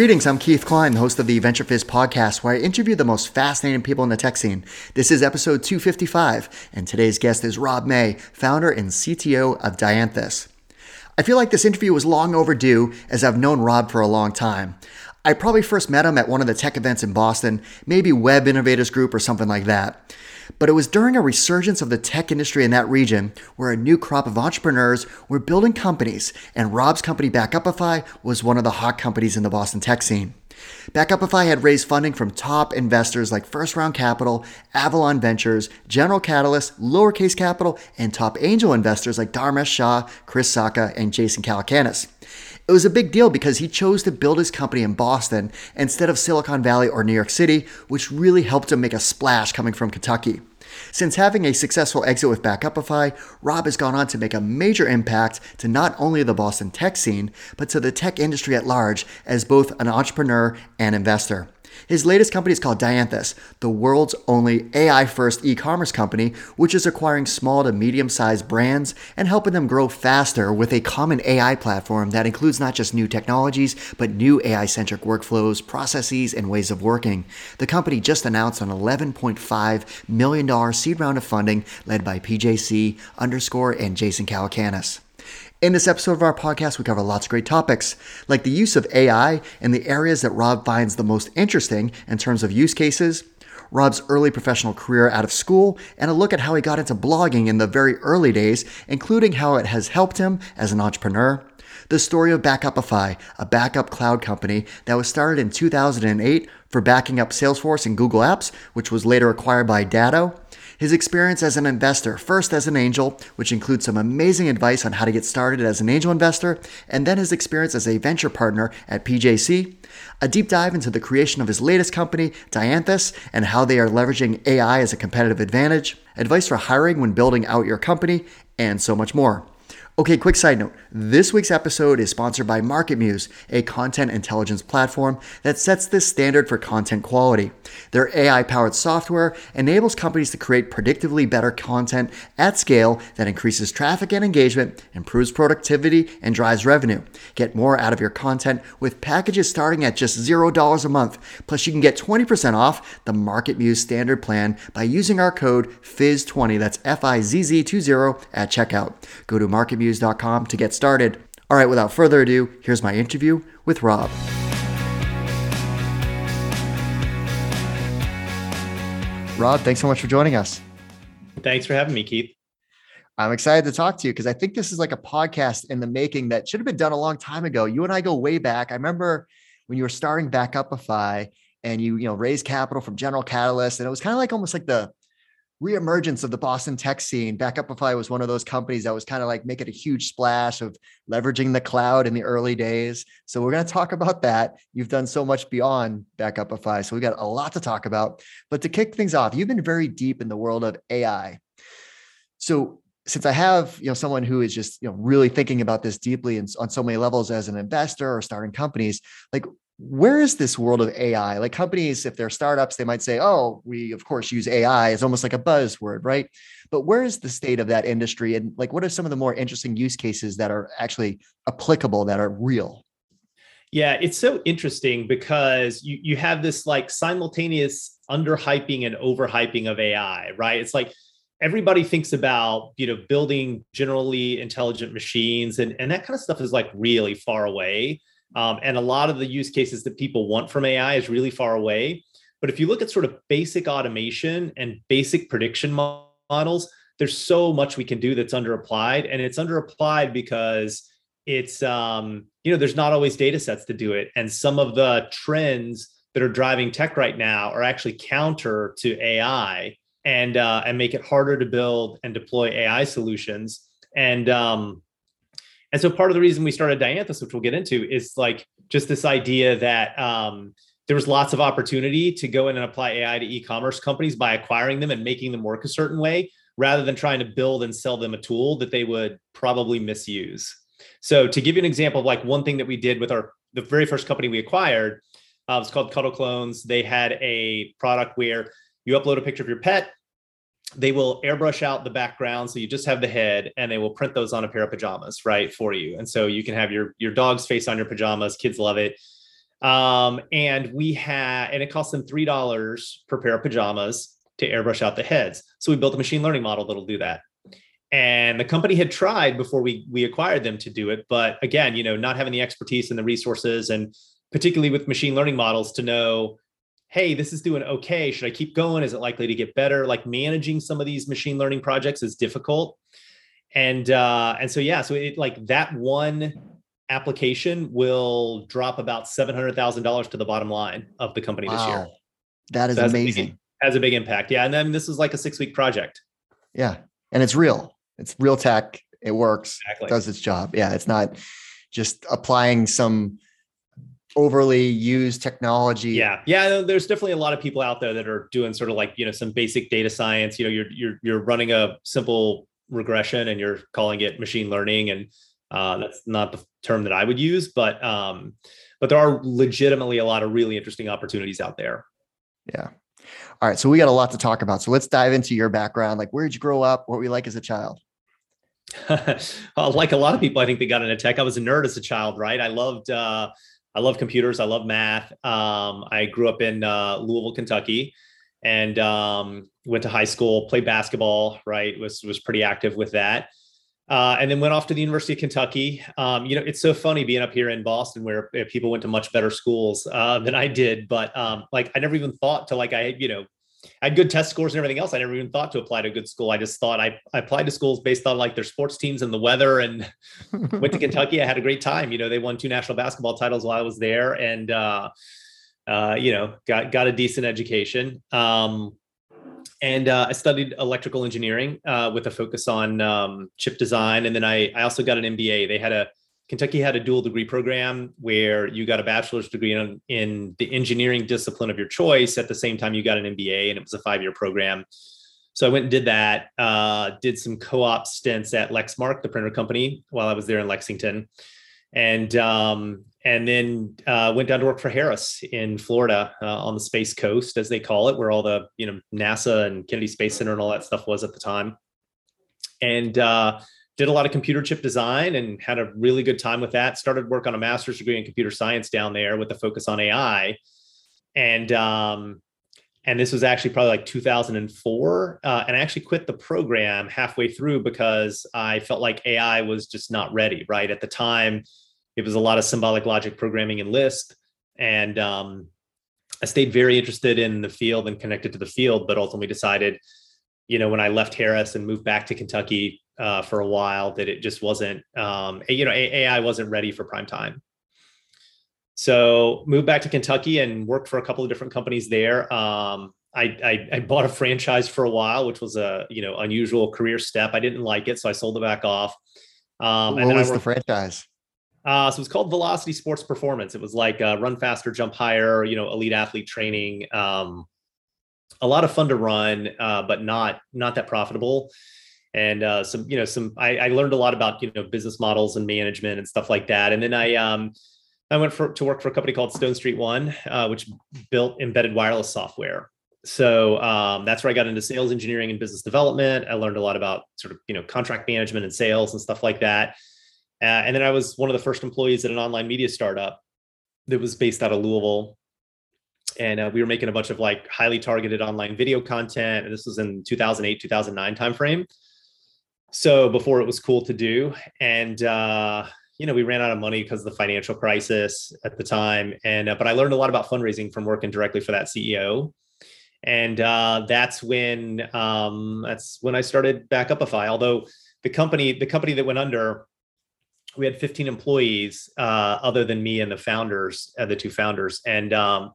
Greetings, I'm Keith Cline, the host of the VentureFizz podcast, where I interview the most fascinating people in the tech scene. This is episode 255, and today's guest is Rob May, founder and CTO of Dianthus. I feel like this interview was long overdue, as I've known Rob for a long time. I probably first met him at one of the tech events in Boston, maybe Web Innovators Group or something like that. But it was during a resurgence of the tech industry in that region where a new crop of entrepreneurs were building companies, and Rob's company Backupify was one of the hot companies in the Boston tech scene. Backupify had raised funding from top investors like First Round Capital, Avalon Ventures, General Catalyst, Lowercase Capital, and top angel investors like Dharmesh Shah, Chris Sacca, and Jason Calacanis. It was a big deal because he chose to build his company in Boston instead of Silicon Valley or New York City, which really helped him make a splash coming from Kentucky. Since having a successful exit with Backupify, Rob has gone on to make a major impact to not only the Boston tech scene, but to the tech industry at large as both an entrepreneur and investor. His latest company is called Dianthus, the world's only AI first e commerce company, which is acquiring small to medium sized brands and helping them grow faster with a common AI platform that includes not just new technologies, but new AI centric workflows, processes, and ways of working. The company just announced an $11.5 million seed round of funding led by PJC underscore and Jason Calacanis. In this episode of our podcast, we cover lots of great topics, like the use of AI and the areas that Rob finds the most interesting in terms of use cases, Rob's early professional career out of school, and a look at how he got into blogging in the very early days, including how it has helped him as an entrepreneur. The story of Backupify, a backup cloud company that was started in 2008 for backing up Salesforce and Google Apps, which was later acquired by Datto his experience as an investor, first as an angel, which includes some amazing advice on how to get started as an angel investor, and then his experience as a venture partner at PJC, a deep dive into the creation of his latest company, Dianthus, and how they are leveraging AI as a competitive advantage, advice for hiring when building out your company, and so much more. Okay, quick side note. This week's episode is sponsored by MarketMuse, a content intelligence platform that sets the standard for content quality. Their AI powered software enables companies to create predictably better content at scale that increases traffic and engagement, improves productivity, and drives revenue. Get more out of your content with packages starting at just $0 a month. Plus, you can get 20% off the MarketMuse standard plan by using our code FIZZ20, that's F I Z Z 20 at checkout. Go to To get started. All right, without further ado, here's my interview with Rob. Rob, thanks so much for joining us. Thanks for having me, Keith. I'm excited to talk to you because I think this is like a podcast in the making that should have been done a long time ago. You and I go way back. I remember when you were starting back Backupify and you, you know, raised capital from General Catalyst, and it was kind of like almost like the reemergence of the Boston tech scene. Backupify was one of those companies that was kind of like making a huge splash of leveraging the cloud in the early days. So we're going to talk about that. You've done so much beyond Backupify, so we've got a lot to talk about. But to kick things off, you've been very deep in the world of AI. So since I have you know someone who is just you know really thinking about this deeply and on so many levels as an investor or starting companies, like where is this world of AI? Like companies, if they're startups, they might say, oh, we of course use AI. It's almost like a buzzword, right? But where is the state of that industry? And like, what are some of the more interesting use cases that are actually applicable that are real? Yeah, it's so interesting because you, you have this like simultaneous underhyping and overhyping of AI, right? It's like everybody thinks about, you know, building generally intelligent machines and, and that kind of stuff is like really far away um, and a lot of the use cases that people want from AI is really far away. But if you look at sort of basic automation and basic prediction models, there's so much we can do that's underapplied. And it's underapplied because it's, um, you know, there's not always data sets to do it. And some of the trends that are driving tech right now are actually counter to AI and, uh, and make it harder to build and deploy AI solutions. And, um, and so part of the reason we started Dianthus, which we'll get into, is like just this idea that um, there was lots of opportunity to go in and apply AI to e-commerce companies by acquiring them and making them work a certain way, rather than trying to build and sell them a tool that they would probably misuse. So to give you an example of like one thing that we did with our the very first company we acquired, uh, it's called Cuddle Clones. They had a product where you upload a picture of your pet they will airbrush out the background so you just have the head and they will print those on a pair of pajamas right for you and so you can have your your dog's face on your pajamas kids love it Um, and we had, and it cost them three dollars per pair of pajamas to airbrush out the heads. So we built a machine learning model that'll do that. And the company had tried before we we acquired them to do it, but again, you know, not having the expertise and the resources, and particularly with machine learning models, to know, hey, this is doing okay. Should I keep going? Is it likely to get better? Like managing some of these machine learning projects is difficult, and uh, and so yeah, so it like that one application will drop about seven hundred thousand dollars to the bottom line of the company wow. this year. That is so amazing. Has a big impact. Yeah, and then this is like a six week project. Yeah, and it's real. It's real tech. It works. Exactly. Does its job. Yeah, it's not just applying some overly used technology. Yeah, yeah. There's definitely a lot of people out there that are doing sort of like you know some basic data science. You know, you're you're you're running a simple regression and you're calling it machine learning, and uh, that's not the term that I would use, but um, but there are legitimately a lot of really interesting opportunities out there. Yeah. All right. So we got a lot to talk about. So let's dive into your background. Like, where did you grow up? What were you like as a child? like a lot of people, I think they got into tech. I was a nerd as a child, right? I loved uh, I love computers. I love math. Um, I grew up in uh, Louisville, Kentucky, and um, went to high school. Played basketball. Right, was was pretty active with that. Uh, and then went off to the University of Kentucky. Um, you know, it's so funny being up here in Boston where people went to much better schools uh, than I did. But um, like, I never even thought to like I, you know, I had good test scores and everything else. I never even thought to apply to a good school. I just thought I, I applied to schools based on like their sports teams and the weather and went to Kentucky. I had a great time. You know, they won two national basketball titles while I was there and, uh, uh, you know, got, got a decent education. Um, and uh, I studied electrical engineering uh, with a focus on um, chip design. And then I, I also got an MBA. They had a Kentucky had a dual degree program where you got a bachelor's degree in, in the engineering discipline of your choice. At the same time, you got an MBA, and it was a five year program. So I went and did that. Uh, did some co-op stints at Lexmark, the printer company, while I was there in Lexington, and um, and then uh, went down to work for Harris in Florida uh, on the Space Coast, as they call it, where all the you know NASA and Kennedy Space Center and all that stuff was at the time. And uh, did a lot of computer chip design and had a really good time with that. Started work on a master's degree in computer science down there with a focus on AI. And um, and this was actually probably like 2004. Uh, and I actually quit the program halfway through because I felt like AI was just not ready. Right at the time, it was a lot of symbolic logic programming in Lisp, and um, I stayed very interested in the field and connected to the field, but ultimately decided, you know, when I left Harris and moved back to Kentucky uh, for a while that it just wasn't, um, you know, AI wasn't ready for prime time. So moved back to Kentucky and worked for a couple of different companies there. Um, I, I, I bought a franchise for a while, which was a you know unusual career step. I didn't like it, so I sold it back off. Um, what and then was worked, the franchise? Uh, so it was called Velocity Sports Performance. It was like uh, run faster, jump higher, you know, elite athlete training. Um, a lot of fun to run, uh, but not not that profitable and uh, some you know some I, I, learned a lot about you know business models and management and stuff like that. And then i um i went for to work for a company called stone street one uh, which built embedded wireless software. So um, that's where i got into sales engineering and business development. I learned a lot about sort of you know contract management and sales and stuff like that. Uh, and then i was one of the first employees at an online media startup that was based out of louisville. And uh, we were making a bunch of like highly targeted online video content and this was in 2008 2009 timeframe so before it was cool to do and uh, you know we ran out of money because of the financial crisis at the time and uh, but i learned a lot about fundraising from working directly for that ceo and uh, that's when um, that's when i started back backupify although the company the company that went under we had 15 employees uh, other than me and the founders uh, the two founders. And um,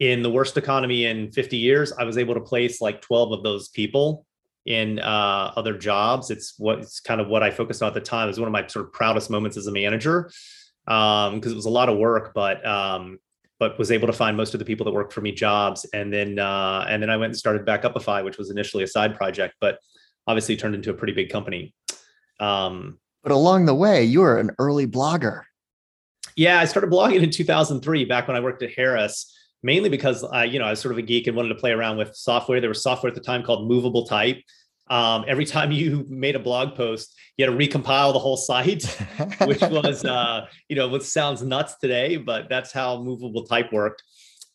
in the worst economy in 50 years i was able to place like 12 of those people in uh, other jobs. It's what it's kind of what I focused on at the time. It was one of my sort of proudest moments as a manager because um, it was a lot of work, but um, but was able to find most of the people that worked for me jobs. And then uh, and then I went and started Backupify, which was initially a side project, but obviously turned into a pretty big company. Um, but along the way, you were an early blogger. Yeah, I started blogging in 2003, back when I worked at Harris mainly because I, you know, I was sort of a geek and wanted to play around with software. There was software at the time called Movable Type. Um, every time you made a blog post, you had to recompile the whole site, which was, uh, you know, what sounds nuts today, but that's how movable type worked.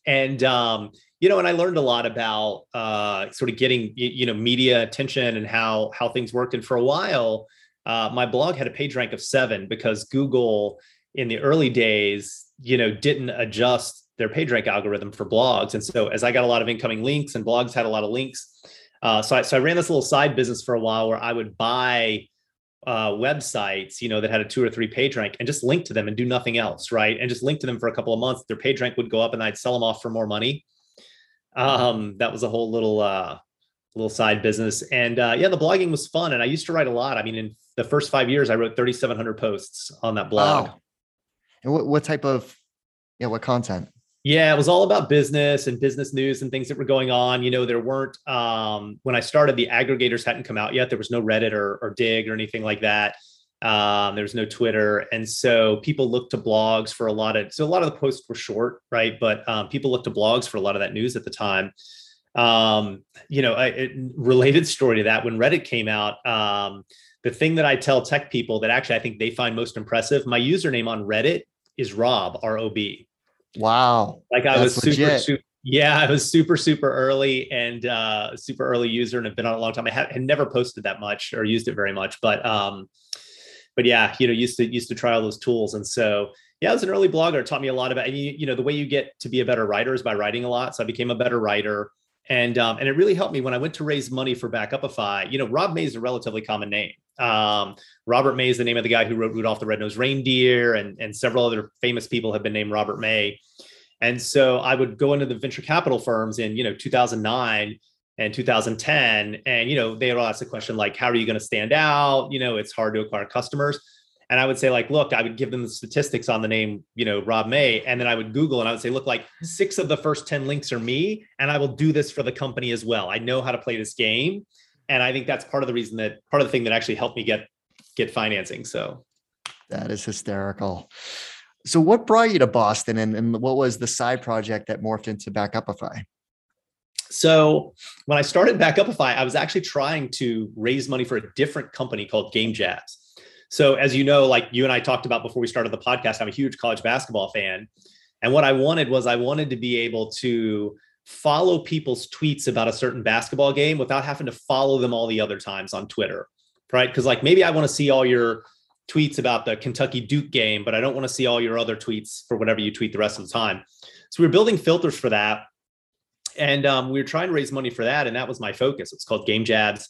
And, um, you know, and I learned a lot about uh, sort of getting, you know, media attention and how how things worked. And for a while, uh, my blog had a page rank of seven because Google in the early days, you know, didn't adjust their PageRank algorithm for blogs. And so as I got a lot of incoming links and blogs had a lot of links, uh, so I, so I ran this little side business for a while where I would buy uh, websites, you know, that had a two or three page rank and just link to them and do nothing else, right? And just link to them for a couple of months. Their page rank would go up, and I'd sell them off for more money. Um, that was a whole little uh, little side business, and uh, yeah, the blogging was fun. And I used to write a lot. I mean, in the first five years, I wrote 3,700 posts on that blog. Wow. And what what type of yeah, what content? Yeah, it was all about business and business news and things that were going on. You know, there weren't um, when I started, the aggregators hadn't come out yet. There was no Reddit or, or Digg or anything like that. Um, there was no Twitter, and so people looked to blogs for a lot of. So a lot of the posts were short, right? But um, people looked to blogs for a lot of that news at the time. Um, you know, related story to that when Reddit came out. Um, the thing that I tell tech people that actually I think they find most impressive, my username on Reddit is Rob R O B Wow. Like I was super, super, yeah, I was super, super early and uh, super early user and have been on a long time. I had, had never posted that much or used it very much, but um, but yeah, you know, used to used to try all those tools. And so yeah, I was an early blogger. It taught me a lot about you, you know, the way you get to be a better writer is by writing a lot. So I became a better writer. And um, and it really helped me when I went to raise money for Backupify. You know, Rob May is a relatively common name. Um, Robert May is the name of the guy who wrote Rudolph the Red-Nosed Reindeer, and, and several other famous people have been named Robert May. And so I would go into the venture capital firms in, you know, 2009 and 2010. And, you know, they would ask the question like, how are you going to stand out? You know, it's hard to acquire customers. And I would say, like, look, I would give them the statistics on the name, you know, Rob May. And then I would Google and I would say, look, like six of the first 10 links are me. And I will do this for the company as well. I know how to play this game. And I think that's part of the reason that part of the thing that actually helped me get get financing. So that is hysterical. So what brought you to Boston and, and what was the side project that morphed into Backupify? So when I started Backupify, I was actually trying to raise money for a different company called Game Jabs. So as you know, like you and I talked about before we started the podcast, I'm a huge college basketball fan. And what I wanted was I wanted to be able to follow people's tweets about a certain basketball game without having to follow them all the other times on Twitter. Right. Cause like maybe I want to see all your tweets about the Kentucky Duke game, but I don't want to see all your other tweets for whatever you tweet the rest of the time. So we were building filters for that. And um, we were trying to raise money for that. And that was my focus. It's called Game Jabs.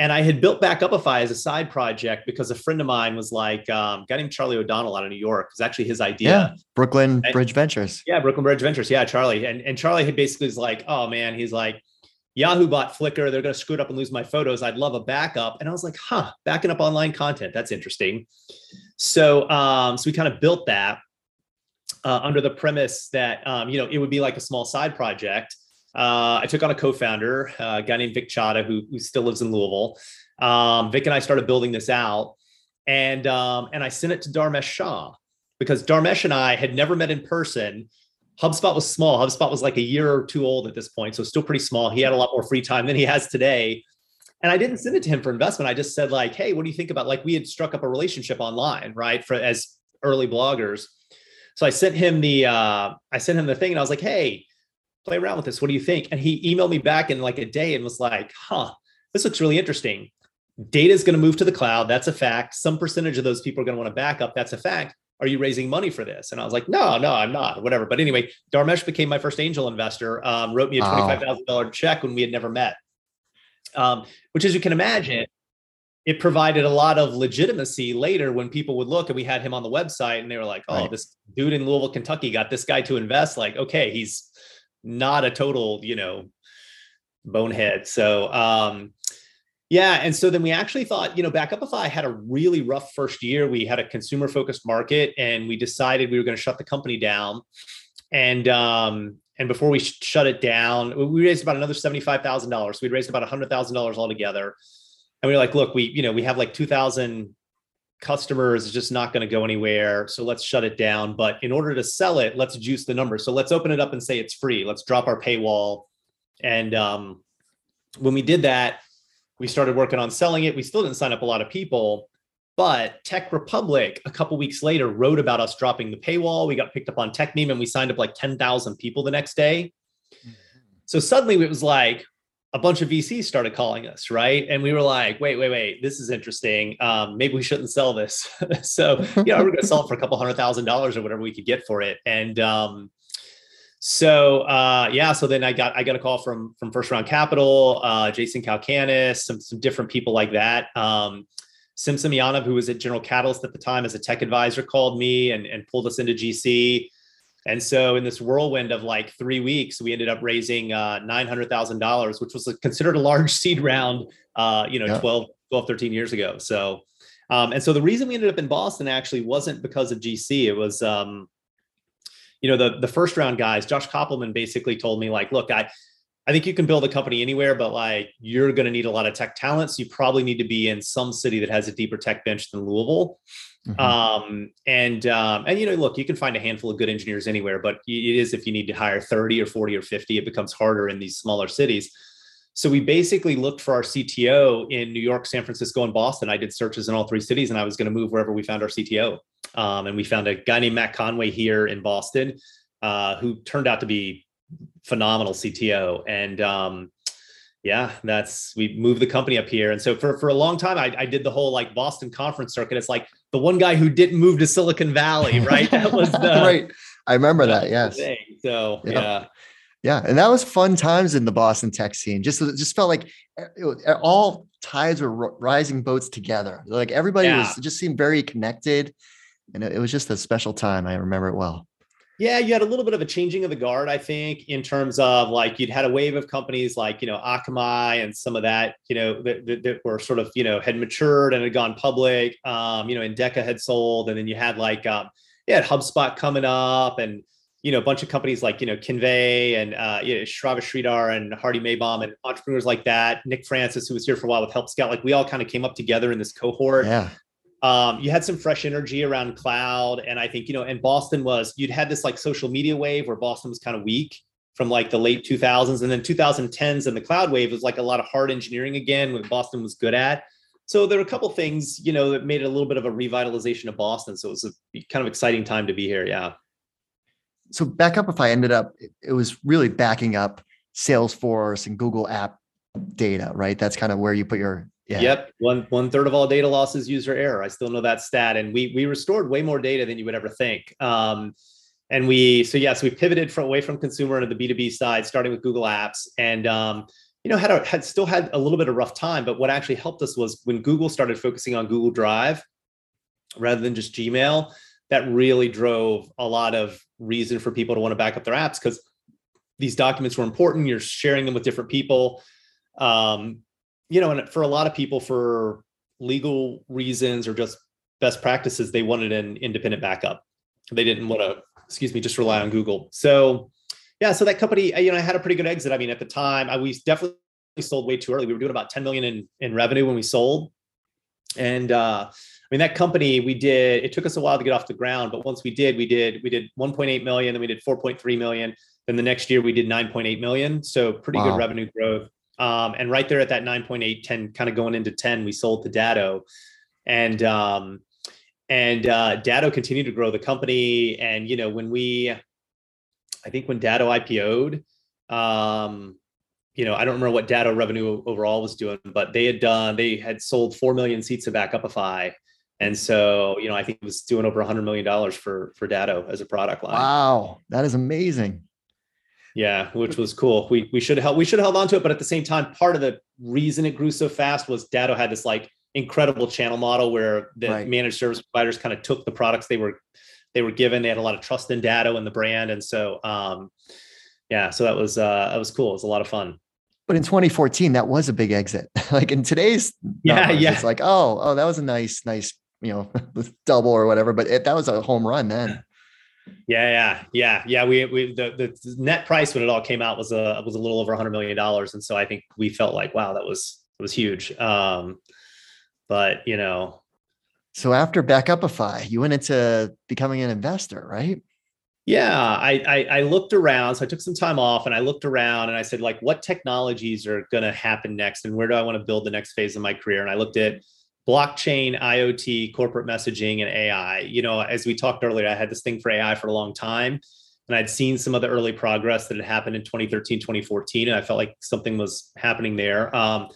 And I had built Backupify as a side project because a friend of mine was like, um, a guy named Charlie O'Donnell out of New York. It was actually his idea. Yeah, Brooklyn and, Bridge Ventures. Yeah, Brooklyn Bridge Ventures. Yeah, Charlie. And, and Charlie had basically was like, oh man, he's like, Yahoo bought Flickr. They're going to screw it up and lose my photos. I'd love a backup. And I was like, huh, backing up online content. That's interesting. So, um, so we kind of built that uh, under the premise that, um, you know, it would be like a small side project. Uh, I took on a co-founder, uh, a guy named Vik Chadha, who, who still lives in Louisville. Um, Vic and I started building this out and, um, and I sent it to Dharmesh Shah because Dharmesh and I had never met in person HubSpot was small. HubSpot was like a year or two old at this point, so still pretty small. He had a lot more free time than he has today. And I didn't send it to him for investment. I just said like, "Hey, what do you think about like we had struck up a relationship online, right? For as early bloggers." So I sent him the uh, I sent him the thing, and I was like, "Hey, play around with this. What do you think?" And he emailed me back in like a day and was like, "Huh, this looks really interesting. Data is going to move to the cloud. That's a fact. Some percentage of those people are going to want to back up. That's a fact are you raising money for this? And I was like, no, no, I'm not, whatever. But anyway, Dharmesh became my first angel investor, um, wrote me a $25,000 check when we had never met, um, which as you can imagine, it provided a lot of legitimacy later when people would look and we had him on the website and they were like, oh, right. this dude in Louisville, Kentucky got this guy to invest. Like, okay, he's not a total, you know, bonehead. So, um, yeah. And so then we actually thought, you know, Backupify had a really rough first year. We had a consumer focused market and we decided we were going to shut the company down. And, um, and before we sh- shut it down, we raised about another $75,000. So we'd raised about $100,000 altogether. And we were like, look, we, you know, we have like 2000 customers. is just not going to go anywhere. So let's shut it down. But in order to sell it, let's juice the numbers. So let's open it up and say it's free. Let's drop our paywall. And, um, when we did that, we started working on selling it. We still didn't sign up a lot of people, but TechRepublic a couple weeks later wrote about us dropping the paywall. We got picked up on Techmeme and we signed up like 10,000 people the next day. Mm-hmm. So suddenly it was like a bunch of VCs started calling us, right? And we were like, wait, wait, wait, this is interesting. Um, maybe we shouldn't sell this. so, you know, we're going to sell it for a couple hundred thousand dollars or whatever we could get for it. And um, so, uh, yeah, so then I got I got a call from from First Round Capital, uh, Jason Calacanis, some some different people like that. Um, Sim Simeonov, who was at General Catalyst at the time as a tech advisor, called me and, and pulled us into GC. And so in this whirlwind of like three weeks, we ended up raising uh, $900,000, which was considered a large seed round, uh, you know, yeah. 12, 12, 13 years ago. So, um, and so the reason we ended up in Boston actually wasn't because of GC. It was, um, you know, the, the first round guys, Josh Kopelman basically told me like, look, I, I think you can build a company anywhere, but like you're going to need a lot of tech talent. So you probably need to be in some city that has a deeper tech bench than Louisville. Mm-hmm. Um, and um, and you know, look, you can find a handful of good engineers anywhere, but it is if you need to hire 30 or 40 or 50, it becomes harder in these smaller cities. So we basically looked for our CTO in New York, San Francisco, and Boston. I did searches in all three cities, and I was going to move wherever we found our CTO. Um, and we found a guy named Matt Conway here in Boston, uh, who turned out to be phenomenal CTO. And um, yeah, that's we moved the company up here. And so for for a long time, I, I did the whole like Boston conference circuit. It's like the one guy who didn't move to Silicon Valley, right? That was the right. I remember that. Yes. Thing. So yeah. yeah. Yeah, and that was fun times in the Boston tech scene. Just just felt like was, all tides were rising boats together. Like everybody yeah. was just seemed very connected, and it, it was just a special time. I remember it well. Yeah, you had a little bit of a changing of the guard, I think, in terms of like you'd had a wave of companies like, you know, Akamai and some of that, you know, that, that, that were sort of, you know, had matured and had gone public. Um, you know, Endeca had sold, and then you had like, um, you had HubSpot coming up and, you know, a bunch of companies like, you know, Kinvey and, uh, you know, Sravish Sridhar and Hardy Maybaum and entrepreneurs like that. Nick Francis, who was here for a while with Help Scout, like we all kind of came up together in this cohort. Yeah um, you had some fresh energy around cloud. And I think, you know, and Boston was, you'd had this like social media wave where Boston was kind of weak from like the late 2000s. And then 2010s and the cloud wave was like a lot of hard engineering again, what Boston was good at. So there were a couple things, you know, that made it a little bit of a revitalization of Boston. So it was a kind of exciting time to be here. Yeah. So Backupify ended up, it was really backing up Salesforce and Google app data, right? That's kind of where you put your yeah. Yep. One one third of all data loss is user error. I still know that stat. And we we restored way more data than you would ever think. Um, and we so yes, yeah, so we pivoted from away from consumer into the B2B side, starting with Google Apps. And um, you know, had a, had still had a little bit of rough time, but what actually helped us was when Google started focusing on Google Drive rather than just Gmail, that really drove a lot of reason for people to want to back up their apps because these documents were important. You're sharing them with different people. Um, you know, and for a lot of people, for legal reasons or just best practices, they wanted an independent backup. They didn't want to, excuse me, just rely on Google. So, yeah, so that company, you know, I had a pretty good exit. I mean, at the time, I we definitely sold way too early. We were doing about 10 million in in revenue when we sold, and uh, I mean that company we did. It took us a while to get off the ground, but once we did, we did we did 1.8 million, then we did 4.3 million. Then the next year we did 9.8 million. So pretty wow. good revenue growth. Um, and right there at that 9.8, 10, kind of going into 10, we sold to Datto. And um, and uh, Datto continued to grow the company. And you know, when we, I think when Datto IPO'd, um, you know, I don't remember what Datto revenue overall was doing, but they had done, they had sold four million seats of Backupify. And so, you know, I think it was doing over a hundred million dollars for for Datto as a product line. Wow, that is amazing. Yeah, which was cool. We we should have held we should have held on to it, but at the same time, part of the reason it grew so fast was Datto had this like incredible channel model where the right. managed service providers kind of took the products they were they were given. They had a lot of trust in Datto and the brand, and so um, yeah, so that was uh, that was cool. It was a lot of fun. But in 2014, that was a big exit. like in today's yeah, yeah, it's like oh oh that was a nice nice you know double or whatever, but it, that was a home run then. Yeah, yeah, yeah, yeah. We we the, the net price when it all came out was a was a little over a hundred million dollars, and so I think we felt like wow, that was it was huge. Um, but you know, so after Backupify, you went into becoming an investor, right? Yeah, I, I, I looked around. So I took some time off and I looked around and I said, like, what technologies are going to happen next, and where do I want to build the next phase of my career? And I looked at blockchain, IoT, corporate messaging, and AI. You know, as we talked earlier, I had this thing for AI for a long time, and I'd seen some of the early progress that had happened in 2013, 2014, and I felt like something was happening there. Um,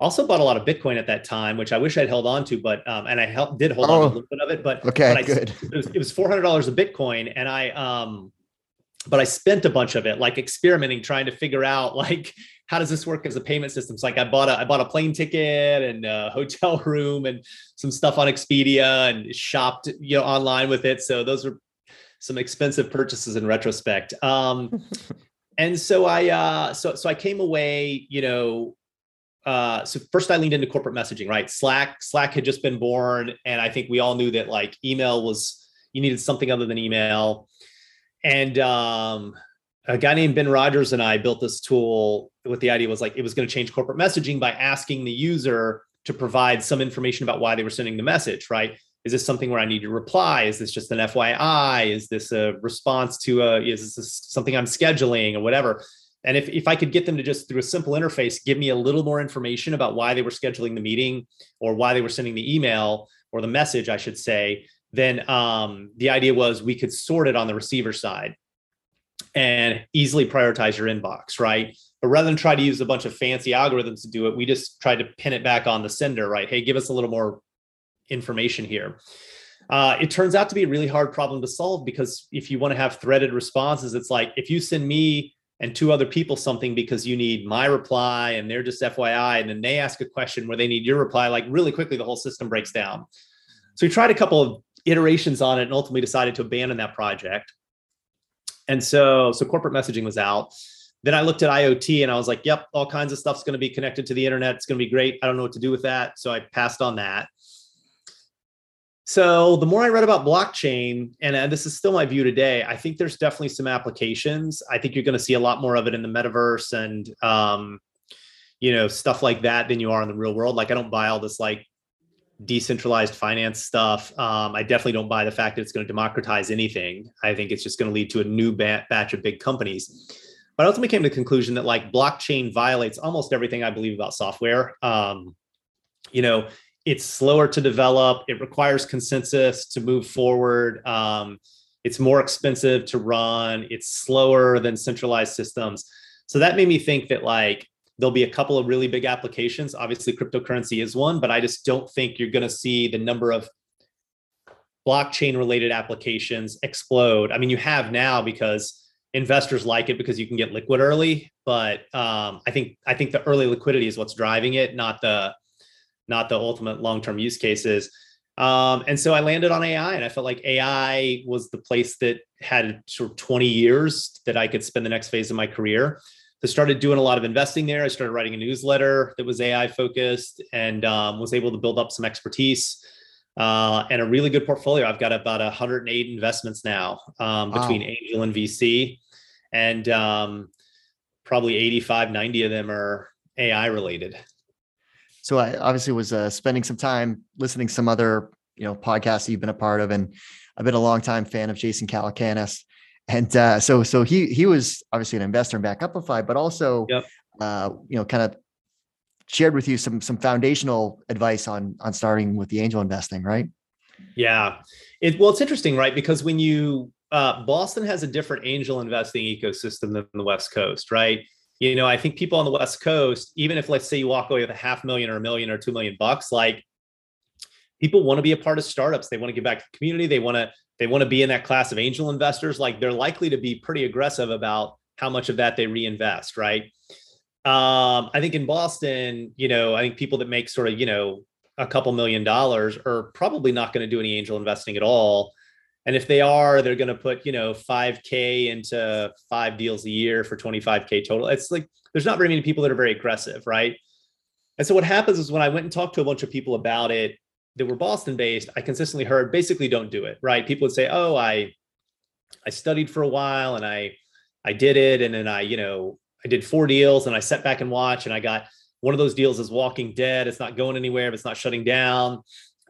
also bought a lot of Bitcoin at that time, which I wish I'd held on to, but um, and I helped, did hold oh, on to a little bit of it, but okay, but I, good. It was, it was four hundred dollars a Bitcoin, and I um, but I spent a bunch of it, like experimenting, trying to figure out like how does this work as a payment system. So like I bought a I bought a plane ticket and a hotel room and some stuff on Expedia and shopped you know online with it. So those were some expensive purchases in retrospect. Um, and so I uh, so so I came away, you know, uh, so first I leaned into corporate messaging, right? Slack, Slack had just been born, and I think we all knew that like email was you needed something other than email. And um, a guy named Ben Rogers and I built this tool. With the idea was like it was going to change corporate messaging by asking the user to provide some information about why they were sending the message, right? Is this something where I need to reply? Is this just an FYI? Is this a response to a? Is this something I'm scheduling or whatever? And if, if I could get them to just through a simple interface, give me a little more information about why they were scheduling the meeting or why they were sending the email or the message, I should say, then um, the idea was we could sort it on the receiver side and easily prioritize your inbox, right? But rather than try to use a bunch of fancy algorithms to do it, we just tried to pin it back on the sender, right? Hey, give us a little more information here. Uh, it turns out to be a really hard problem to solve because if you want to have threaded responses, it's like if you send me and two other people something because you need my reply and they're just FYI, and then they ask a question where they need your reply, like really quickly, the whole system breaks down. So we tried a couple of iterations on it and ultimately decided to abandon that project. And so, so corporate messaging was out. Then I looked at IoT and I was like, yep, all kinds of stuff's going to be connected to the internet. It's going to be great. I don't know what to do with that. So I passed on that. So the more I read about blockchain, and uh, this is still my view today, I think there's definitely some applications. I think you're going to see a lot more of it in the metaverse and um, you know stuff like that than you are in the real world. Like I don't buy all this like decentralized finance stuff. Um, I definitely don't buy the fact that it's going to democratize anything. I think it's just going to lead to a new bat- batch of big companies. But I ultimately came to the conclusion that like blockchain violates almost everything I believe about software. Um, you know, it's slower to develop. It requires consensus to move forward. Um, it's more expensive to run. It's slower than centralized systems. So that made me think that like there'll be a couple of really big applications. Obviously, cryptocurrency is one, but I just don't think you're going to see the number of blockchain related applications explode. I mean, you have now because investors like it because you can get liquid early, but um, I think I think the early liquidity is what's driving it, not the not the ultimate long-term use cases. Um, and so I landed on AI, and I felt like AI was the place that had sort of 20 years that I could spend the next phase of my career. So started doing a lot of investing there. I started writing a newsletter that was AI focused, and um, was able to build up some expertise uh, and a really good portfolio. I've got about 108 investments now um, between wow. angel and VC, and um, probably 85, 90 of them are AI related so I obviously was uh, spending some time listening to some other you know podcasts that you've been a part of, and I've been a long time fan of Jason Calacanis. And uh, so so he he was obviously an investor in Backupify, but also yep. uh, you know kind of shared with you some some foundational advice on on starting with the angel investing, right? Yeah, it well it's interesting, right? Because when you uh, Boston has a different angel investing ecosystem than the West Coast, right? you know, I think people on the West Coast, even if let's say you walk away with a half million or a million or two million bucks, like people want to be a part of startups. They want to give back to the community. They want to they want to be in that class of angel investors. Like they're likely to be pretty aggressive about how much of that they reinvest, right? Um, I think in Boston, you know, I think people that make sort of, you know, a couple million dollars are probably not going to do any angel investing at all and if they are they're going to put you know 5k into five deals a year for 25k total it's like there's not very many people that are very aggressive right and so what happens is when i went and talked to a bunch of people about it that were boston based i consistently heard basically don't do it right people would say oh i i studied for a while and i i did it and then i you know i did four deals and i sat back and watched and i got one of those deals is walking dead it's not going anywhere it's not shutting down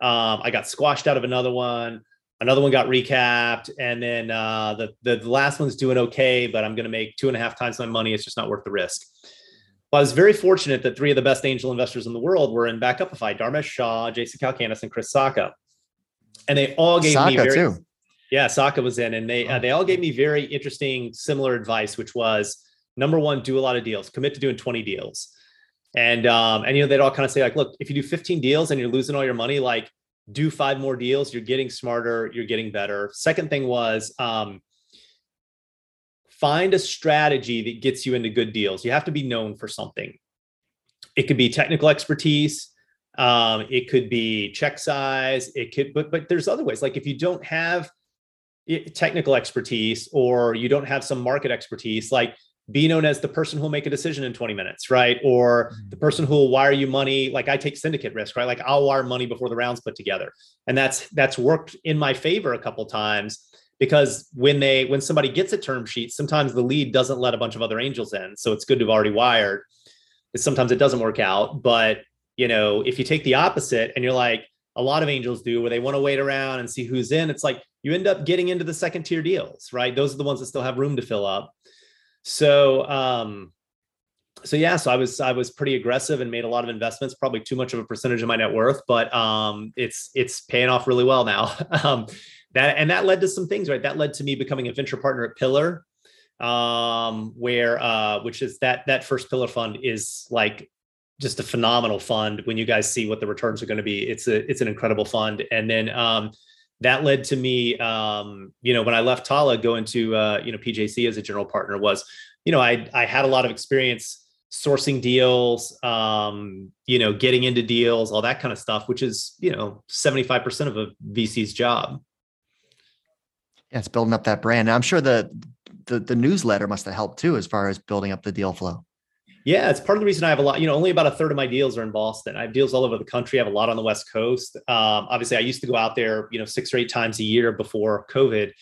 um, i got squashed out of another one another one got recapped, and then uh, the the last one's doing okay, but I'm going to make two and a half times my money. It's just not worth the risk. Well, I was very fortunate that three of the best angel investors in the world were in Backupify: Dharmesh Shah, Jason Calacanis, and Chris Sacca. and they all gave Sacca me very too. yeah Sacca was in, and they uh, they all gave me very interesting, similar advice, which was number one, do a lot of deals, commit to doing 20 deals. And um, and you know, they'd all kind of say, like, look, if you do 15 deals and you're losing all your money, like do five more deals, you're getting smarter, you're getting better. Second thing was um, find a strategy that gets you into good deals. You have to be known for something. It could be technical expertise, um, it could be check size, it could, but but there's other ways. Like if you don't have technical expertise or you don't have some market expertise, like be known as the person who'll make a decision in 20 minutes, right? Or the mm-hmm. person who will wire you money. Like I take syndicate risk, right? Like I'll wire money before the rounds put together. And that's that's worked in my favor a couple times because when they when somebody gets a term sheet, sometimes the lead doesn't let a bunch of other angels in. So it's good to have already wired. Sometimes it doesn't work out. But you know, if you take the opposite and you're like, a lot of angels do where they want to wait around and see who's in, it's like you end up getting into the second tier deals, right? Those are the ones that still have room to fill up. So um, so yeah, so I was I was pretty aggressive and made a lot of investments, probably too much of a percentage of my net worth, but um, it's it's paying off really well now. um, that and that led to some things, right? That led to me becoming a venture partner at Pillar, um, where uh, which is that that first Pillar fund is like just a phenomenal fund. When you guys see what the returns are going to be, it's a it's an incredible fund. And then um, that led to me, um, you know, when I left Talla, going to uh, you know PJC as a general partner was, you know, I I had a lot of experience sourcing deals, um, you know, getting into deals, all that kind of stuff, which is you know seventy five percent of a VC's job. Yeah, it's building up that brand. I'm sure the, the the newsletter must have helped too, as far as building up the deal flow. Yeah, it's part of the reason I have a lot. You know, only about a third of my deals are in Boston. I have deals all over the country. I have a lot on the West Coast. Um, obviously, I used to go out there, you know, six or eight times a year before COVID.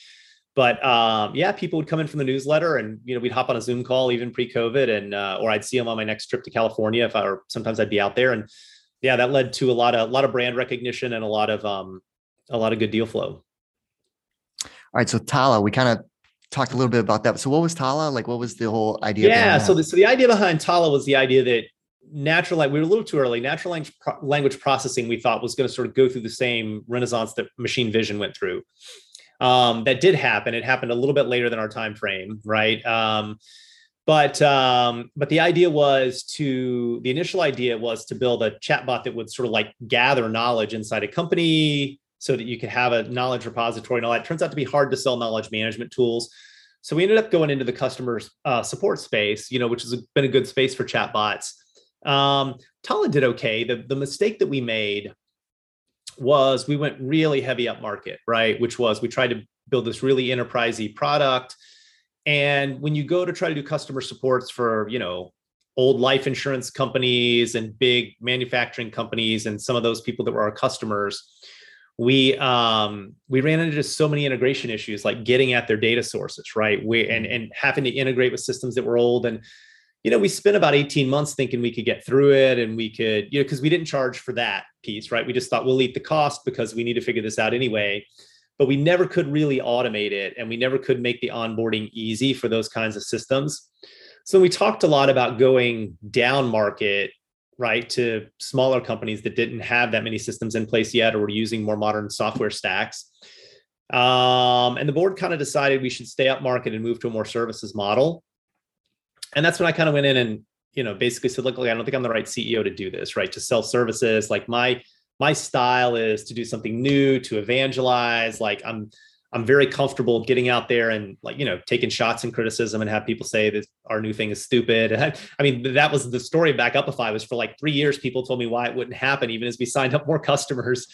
But um, yeah, people would come in from the newsletter, and you know, we'd hop on a Zoom call even pre-COVID, and uh, or I'd see them on my next trip to California if I or sometimes I'd be out there, and yeah, that led to a lot of a lot of brand recognition and a lot of um, a lot of good deal flow. All right, so Talla, we kind of talked a little bit about that. So what was Talla? Like what was the whole idea? Yeah. So the, so the idea behind Talla was the idea that natural like we were a little too early natural language, pro- language processing we thought was going to sort of go through the same renaissance that machine vision went through um, that did happen it happened a little bit later than our time frame right um, but um, but the idea was to the initial idea was to build a chatbot that would sort of like gather knowledge inside a company so that you could have a knowledge repository and all that. It turns out to be hard to sell knowledge management tools. So we ended up going into the customer uh, support space, you know, which has been a good space for chatbots. Um, Talla did okay. The, the mistake that we made was we went really heavy up market, right? Which was we tried to build this really enterprisey product. And when you go to try to do customer supports for, you know, old life insurance companies and big manufacturing companies and some of those people that were our customers, we um we ran into just so many integration issues like getting at their data sources right? We and mm-hmm. and having to integrate with systems that were old. And you know we spent about 18 months thinking we could get through it and we could you know because we didn't charge for that piece right? We just thought we'll eat the cost because we need to figure this out anyway. But we never could really automate it and we never could make the onboarding easy for those kinds of systems. So we talked a lot about going down market right to smaller companies that didn't have that many systems in place yet or were using more modern software stacks. Um, and the board kind of decided we should stay up market and move to a more services model. And that's when i kind of went in and you know basically said look, look i don't think i'm the right ceo to do this right? To sell services like my my style is to do something new to evangelize like i'm I'm very comfortable getting out there and like you know taking shots and criticism and have people say that our new thing is stupid. I, I, mean that was the story of Backupify was for like three years people told me why it wouldn't happen even as we signed up more customers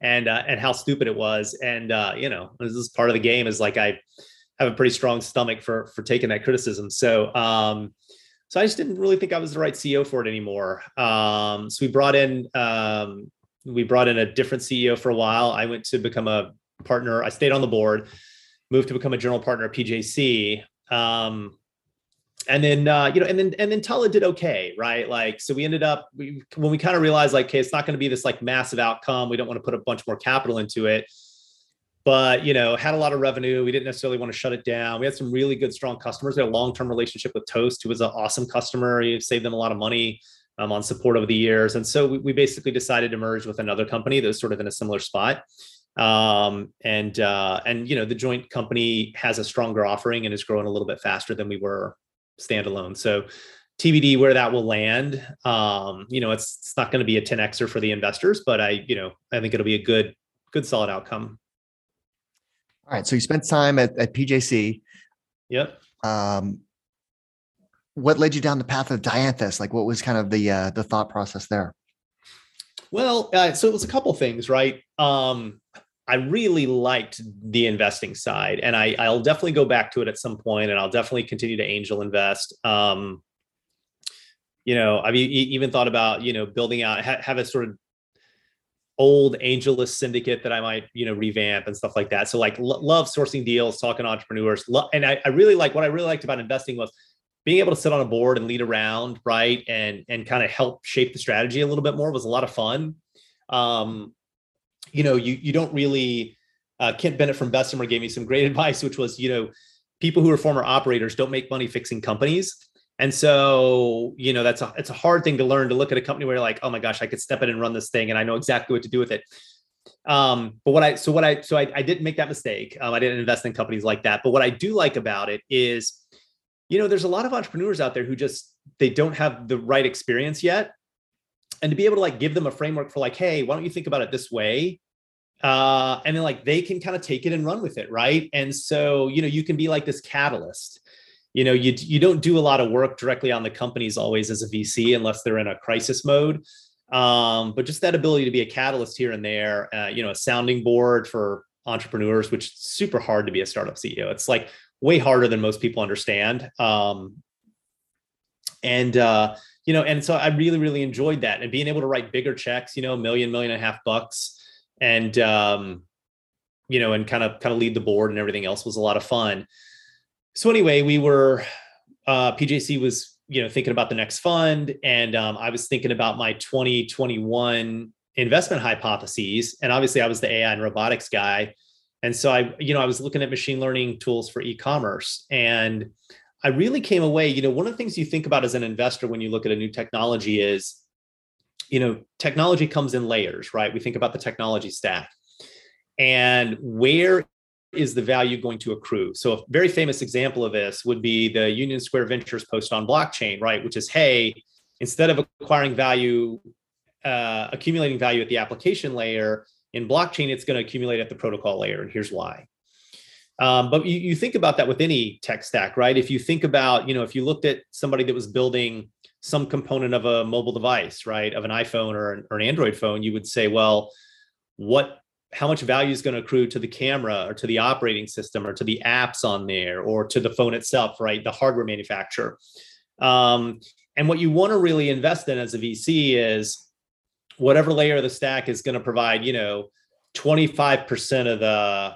and uh, and how stupid it was and uh, you know this is part of the game is like I have a pretty strong stomach for for taking that criticism. So um, so I just didn't really think I was the right CEO for it anymore. Um, so we brought in um, we brought in a different CEO for a while. I went to become a partner. I stayed on the board, moved to become a general partner at PJC. Um, and then uh, you know, and then and then Talla did okay, right? Like, so we ended up we, when we kind of realized like, okay, it's not going to be this like massive outcome. We don't want to put a bunch more capital into it. but you know had a lot of revenue we didn't necessarily want to shut it down we had some really good strong customers we had a long-term relationship with toast who was an awesome customer he saved them a lot of money um, on support over the years and so we, we, basically decided to merge with another company that was sort of in a similar spot um, and uh, and you know the joint company has a stronger offering and is growing a little bit faster than we were standalone so TBD where that will land. Um, you know, it's, it's not going to be a 10xer for the investors, but I, you know, I think it'll be a good, good solid outcome. All right. So you spent time at, at PJC. Yep. Um, what led you down the path of Dianthus? Like, what was kind of the uh, the thought process there? Well, uh, so it was a couple things, right? Um, I really liked the investing side, and I, I'll definitely go back to it at some point, and I'll definitely continue to angel invest. Um, you know, I've even thought about you know building out have a sort of old AngelList syndicate that I might, you know, revamp and stuff like that. So like lo- love sourcing deals, talking to entrepreneurs. Lo- and I, I really like what I really liked about investing was being able to sit on a board and lead around, right. And, and kind of help shape the strategy a little bit more was a lot of fun. Um, you know, you, you don't really, uh, Kent Bennett from Bessemer gave me some great advice, which was, you know, people who are former operators don't make money fixing companies. And so, you know, that's a it's a hard thing to learn to look at a company where you're like, oh my gosh, I could step in and run this thing, and I know exactly what to do with it. Um, but what I so what I so I, I didn't make that mistake. Um, I didn't invest in companies like that. But what I do like about it is, you know, there's a lot of entrepreneurs out there who just they don't have the right experience yet, and to be able to like give them a framework for like, hey, why don't you think about it this way? Uh, and then like they can kind of take it and run with it, right? And so you know, you can be like this catalyst you know you you don't do a lot of work directly on the companies always as a vc unless they're in a crisis mode um, but just that ability to be a catalyst here and there uh, you know a sounding board for entrepreneurs which is super hard to be a startup ceo it's like way harder than most people understand um, and uh, you know and so i really really enjoyed that and being able to write bigger checks you know million million and a half bucks and um, you know and kind of kind of lead the board and everything else was a lot of fun. So anyway, we were uh, PJC was you know thinking about the next fund, and um, I was thinking about my 2021 investment hypotheses, and obviously I was the AI and robotics guy, and so I you know I was looking at machine learning tools for e-commerce, and I really came away. You know, one of the things you think about as an investor when you look at a new technology is, you know, technology comes in layers, right? We think about the technology stack and where is the value going to accrue? So, a very famous example of this would be the Union Square Ventures post on blockchain, right? Which is, hey, instead of acquiring value, uh, accumulating value at the application layer in blockchain, it's going to accumulate at the protocol layer. And here's why. Um, but you, you think about that with any tech stack, right? If you think about, you know, if you looked at somebody that was building some component of a mobile device, right, of an iPhone or an, or an Android phone, you would say, well, what how much value is going to accrue to the camera or to the operating system or to the apps on there or to the phone itself, right? The hardware manufacturer. Um, and what you want to really invest in as a VC is whatever layer of the stack is going to provide, you know, 25% of the,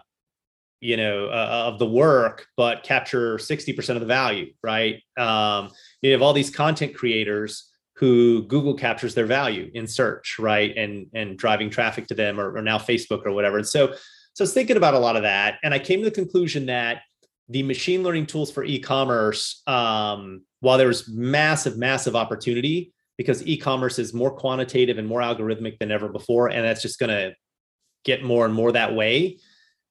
you know, uh, of the work, but capture 60% of the value, right? Um, you have all these content creators who Google captures their value in search, right? And and driving traffic to them or, or now Facebook or whatever. And so, so I was thinking about a lot of that. And I came to the conclusion that the machine learning tools for e-commerce, um, while there's massive, massive opportunity because e-commerce is more quantitative and more algorithmic than ever before, and that's just going to get more and more that way.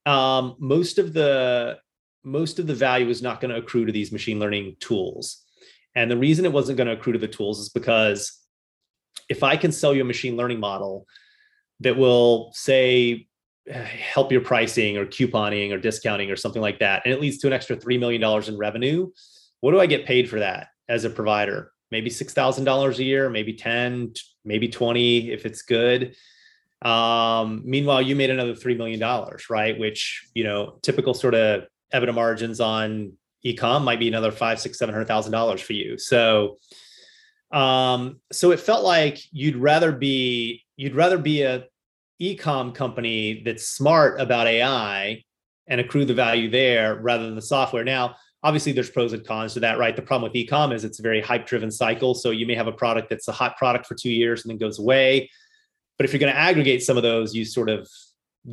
Um, most of the most of the value is not going to accrue to these machine learning tools. And the reason it wasn't going to accrue to the tools is because if I can sell you a machine learning model that will say help your pricing or couponing or discounting or something like that, and it leads to an extra $3 million in revenue, what do I get paid for that as a provider? Maybe $6,000 a year, maybe 10, maybe 20 if it's good. Um, meanwhile, you made another $3 million, right? Which, you know, typical sort of EBITDA margins on ecom might be another five, six, seven hundred thousand dollars for you. So, um, so it felt like you'd rather be you'd rather be a ecom company that's smart about AI and accrue the value there rather than the software. Now, obviously, there's pros and cons to that, right? The problem with ecom is it's a very hype driven cycle. So you may have a product that's a hot product for two years and then goes away. But if you're going to aggregate some of those, you sort of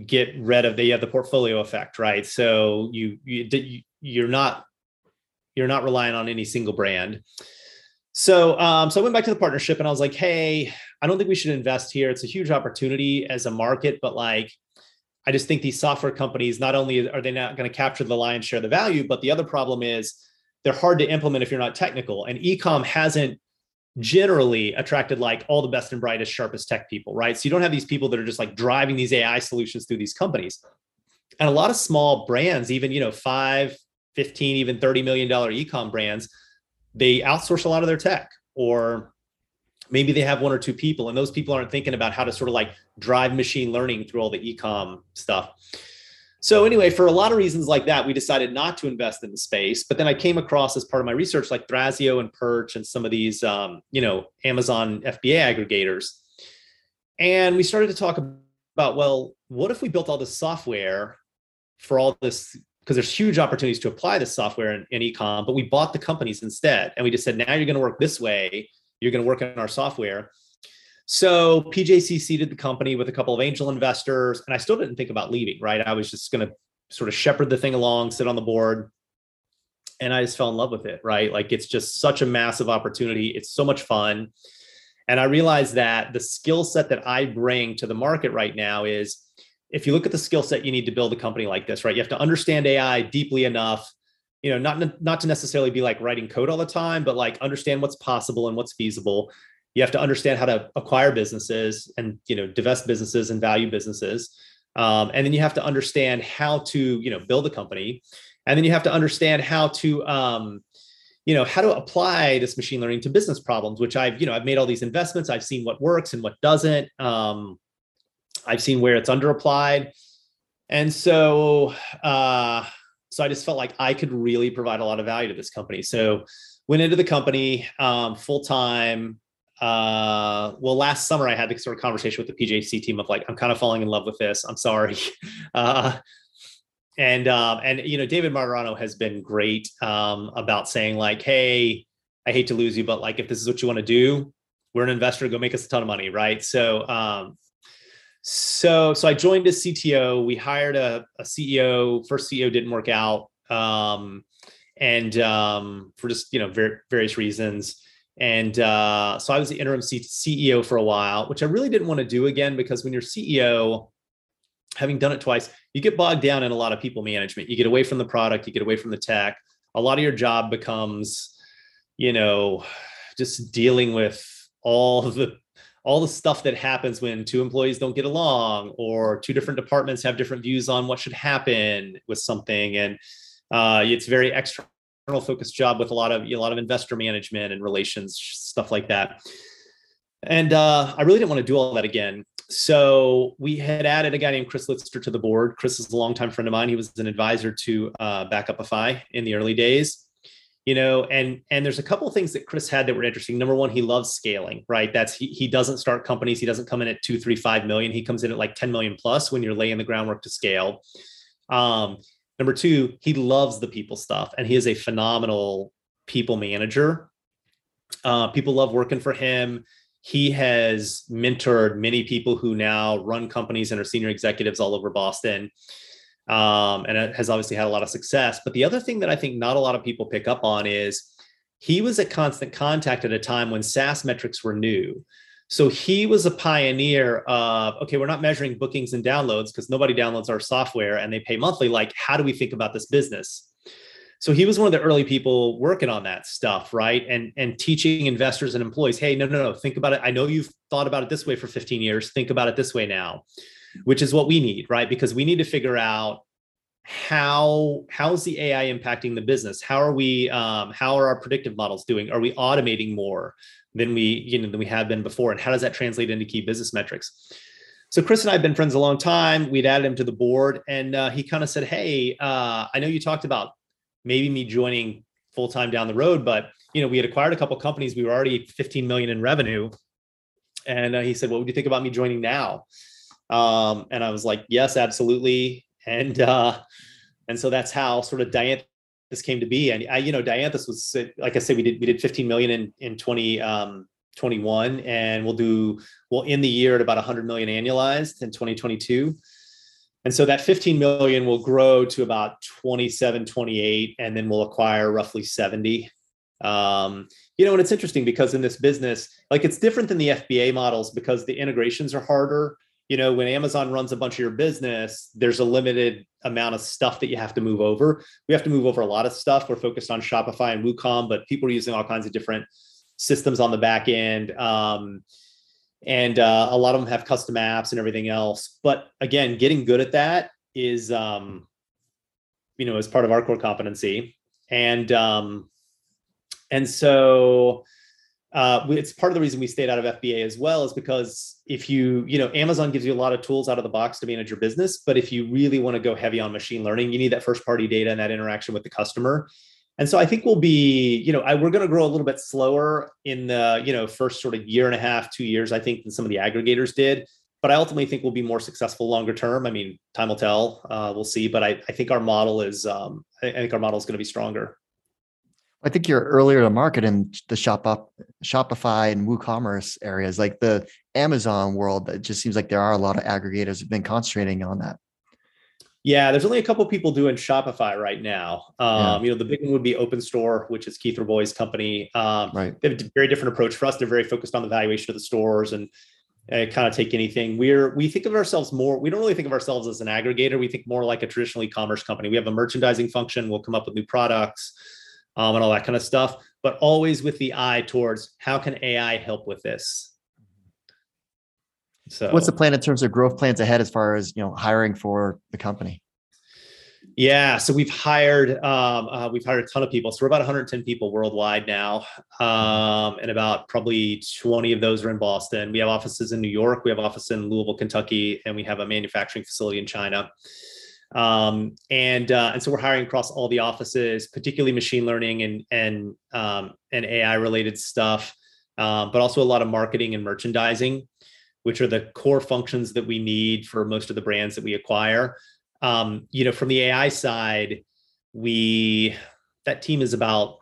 get rid of the you have the portfolio effect, right? So you you you're not you're not relying on any single brand. So um, so I went back to the partnership and I was like, hey, I don't think we should invest here. It's a huge opportunity as a market, but like I just think these software companies not only are they not going to capture the lion's share of the value, but the other problem is they're hard to implement if you're not technical. And ecom hasn't generally attracted like all the best and brightest, sharpest tech people, right? So you don't have these people that are just like driving these AI solutions through these companies. And a lot of small brands, even, you know, five, 15, even 30 million dollar ecom brands, they outsource a lot of their tech or maybe they have one or two people and those people aren't thinking about how to sort of like drive machine learning through all the ecom stuff. So anyway, for a lot of reasons like that, we decided not to invest in the space. But then I came across as part of my research, like Thrasio and Perch and some of these, um, you know, Amazon FBA aggregators, and we started to talk about, well, what if we built all this software for all this? Because there's huge opportunities to apply this software in, in ecom, but we bought the companies instead, and we just said, now you're going to work this way. You're going to work in our software. So PJC seeded the company with a couple of angel investors, and I still didn't think about leaving. Right, I was just going to sort of shepherd the thing along, sit on the board, and I just fell in love with it. Right, like it's just such a massive opportunity. It's so much fun, and I realized that the skill set that I bring to the market right now is. If you look at the skill set you need to build a company like this, right? You have to understand AI deeply enough you know not not to necessarily be like writing code all the time but like understand what's possible and what's feasible you have to understand how to acquire businesses and you know divest businesses and value businesses. Um, and then you have to understand how to you know build a company. And then you have to understand how to um, you know how to apply this machine learning to business problems which i've you know i've made all these investments. I've seen what works and what doesn't. Um, i've seen where it's under applied and so uh, so i just felt like i could really provide a lot of value to this company. So went into the company um, full time uh, well, last summer I had this sort of conversation with the PJC team of like, I'm kind of falling in love with this. I'm sorry. Uh, and um, and you know, David Martorano has been great um, about saying like, hey, I hate to lose you, but like, if this is what you want to do, we're an investor. Go make us a ton of money, right? So, um, so so I joined as CTO. We hired a, a CEO. First CEO didn't work out, um, and um, for just you know ver- various reasons. And uh, so I was the interim CEO for a while, which I really didn't want to do again because when you're CEO, having done it twice, you get bogged down in a lot of people management. You get away from the product, you get away from the tech. A lot of your job becomes, you know, just dealing with all the all the stuff that happens when two employees don't get along or two different departments have different views on what should happen with something and uh, it's very extra focused job with a lot of a lot of investor management and relations stuff like that. And uh, i really didn't want to do all that again. So we had added a guy named chris Litster to the board. Chris is a longtime friend of mine. He was an advisor to uh, backupify in the early days you know and and there's a couple of things that chris had that were interesting. Number one he loves scaling right? That's he, he doesn't start companies. He doesn't come in at two three five million. He comes in at like 10 million plus when you're laying the groundwork to scale. Um, Number two, he loves the people stuff and he is a phenomenal people manager. Uh, people love working for him. He has mentored many people who now run companies and are senior executives all over Boston. Um, and has obviously had a lot of success. But the other thing that I think not a lot of people pick up on is he was at constant contact at a time when SaaS metrics were new. So he was a pioneer of okay, we're not measuring bookings and downloads because nobody downloads our software and they pay monthly. Like, how do we think about this business? So he was one of the early people working on that stuff, right? And and teaching investors and employees, hey, no, no, no, think about it. I know you've thought about it this way for 15 years. Think about it this way now, which is what we need, right? Because we need to figure out how how's the AI impacting the business? How are we? Um, how are our predictive models doing? Are we automating more? than we you know than we have been before and how does that translate into key business metrics so chris and i have been friends a long time we'd added him to the board and uh, he kind of said hey uh, i know you talked about maybe me joining full time down the road but you know we had acquired a couple companies we were already 15 million in revenue and uh, he said what would you think about me joining now um, and i was like yes absolutely and uh, and so that's how sort of Dianthus came to be. And I, you know, Dianthus was like I said, we did we did 15 million in in 20 um, 21, and we'll do we'll end the year at about 100 million annualized in 2022. And so that 15 million will grow to about 27, 28, and then we'll acquire roughly 70. Um, you know, and it's interesting because in this business, like it's different than the FBA models because the integrations are harder. You know, when Amazon runs a bunch of your business, there's a limited amount of stuff that you have to move over. We have to move over a lot of stuff. We're focused on Shopify and WooCom, but people are using all kinds of different systems on the back end. Um, and uh, a lot of them have custom apps and everything else. But again, getting good at that is, um, you know, is part of our core competency. And um, and so uh, it's part of the reason we stayed out of FBA as well is because if you, you know, Amazon gives you a lot of tools out of the box to manage your business, but if you really want to go heavy on machine learning, you need that first party data and that interaction with the customer. And so I think we'll be, you know, I, we're going to grow a little bit slower in the, you know, first sort of year and a half, two years, I think, than some of the aggregators did. But I ultimately think we'll be more successful longer term. I mean, time will tell. Uh, we'll see. But I, I think our model is, um, I, think our model is going to be stronger. I think you're earlier to market in the shop up Shopify and WooCommerce areas, like the Amazon world. It just seems like there are a lot of aggregators have been concentrating on that. Yeah, there's only a couple people doing Shopify right now. Um, yeah. You know, the big one would be Open Store, which is Keith Rabois's company. Um, right. They have a very different approach for us. They're very focused on the valuation of the stores and uh, kind of take anything. We're we think of ourselves more. We don't really think of ourselves as an aggregator. We think more like a traditional e-commerce company. We have a merchandising function. We'll come up with new products um, and all that kind of stuff, but always with the eye towards how can AI help with this. So, what's the plan in terms of growth plans ahead as far as you know hiring for the company? Yeah, so we've hired um, uh, we've hired a ton of people. So we're about 110 people worldwide now, um, and about probably 20 of those are in Boston. We have offices in New York, we have office in Louisville, Kentucky, and we have a manufacturing facility in China. Um, and uh, and so we're hiring across all the offices, particularly machine learning and and um, and AI related stuff, um, but also a lot of marketing and merchandising, which are the core functions that we need for most of the brands that we acquire. Um, you know, from the AI side, we that team is about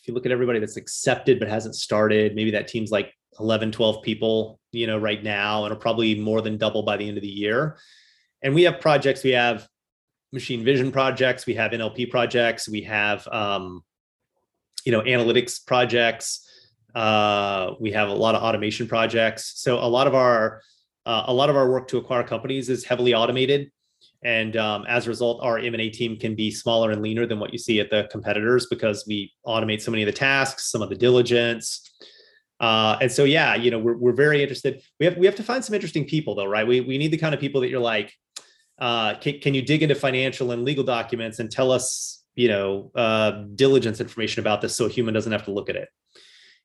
if you look at everybody that's accepted but hasn't started, maybe that team's like 11, 12 people, you know, right now, and it'll probably more than double by the end of the year and we have projects. We have machine vision projects. We have nlp projects. We have um, you know analytics projects. Uh, we have a lot of automation projects. So a lot of our uh, a lot of our work to acquire companies is heavily automated. And um, as a result our m&a team can be smaller and leaner than what you see at the competitors because we automate so many of the tasks some of the diligence. Uh, and so, yeah, you know, we're, we're very interested. We have we have to find some interesting people, though, right? We we need the kind of people that you're like, uh, can, can you dig into financial and legal documents and tell us, you know, uh, diligence information about this so a human doesn't have to look at it?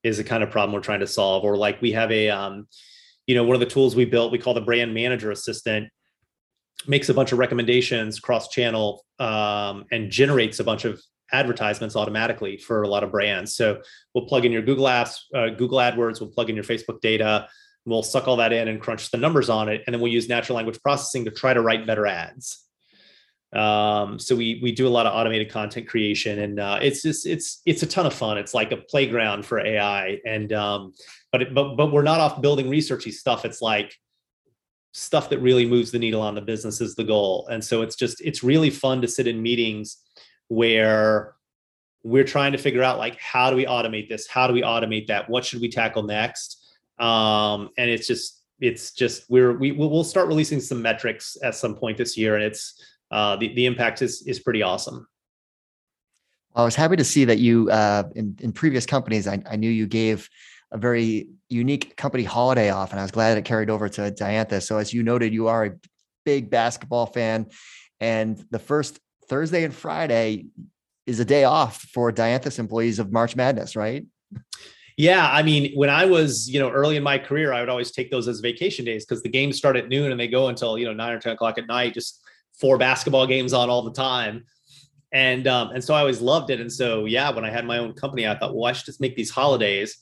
Is the kind of problem we're trying to solve. Or like we have a, um, you know, one of the tools we built we call the brand manager assistant makes a bunch of recommendations cross channel um, and generates a bunch of advertisements automatically for a lot of brands. So we'll plug in your Google Apps, uh, Google AdWords, we'll plug in your Facebook data, we'll suck all that in and crunch the numbers on it, and then we'll use natural language processing to try to write better ads. Um, so we we do a lot of automated content creation, and uh, it's just it's it's a ton of fun. It's like a playground for AI, and um, but it, but but we're not off building researchy stuff. It's like stuff that really moves the needle on the business is the goal, and so it's just it's really fun to sit in meetings where we're trying to figure out like how do we automate this how do we automate that what should we tackle next um, and it's just it's just we're we we'll start releasing some metrics at some point this year and it's uh, the, the impact is is pretty awesome i was happy to see that you uh, in, in previous companies I, I knew you gave a very unique company holiday off and i was glad it carried over to dianthus so as you noted you are a big basketball fan and the first Thursday and Friday is a day off for Dianthus employees of March Madness, right? Yeah, I mean, when I was, you know, early in my career, I would always take those as vacation days because the games start at noon and they go until you know nine or ten o'clock at night. Just four basketball games on all the time, and um, and so I always loved it. And so yeah, when I had my own company, I thought, well, I should just make these holidays.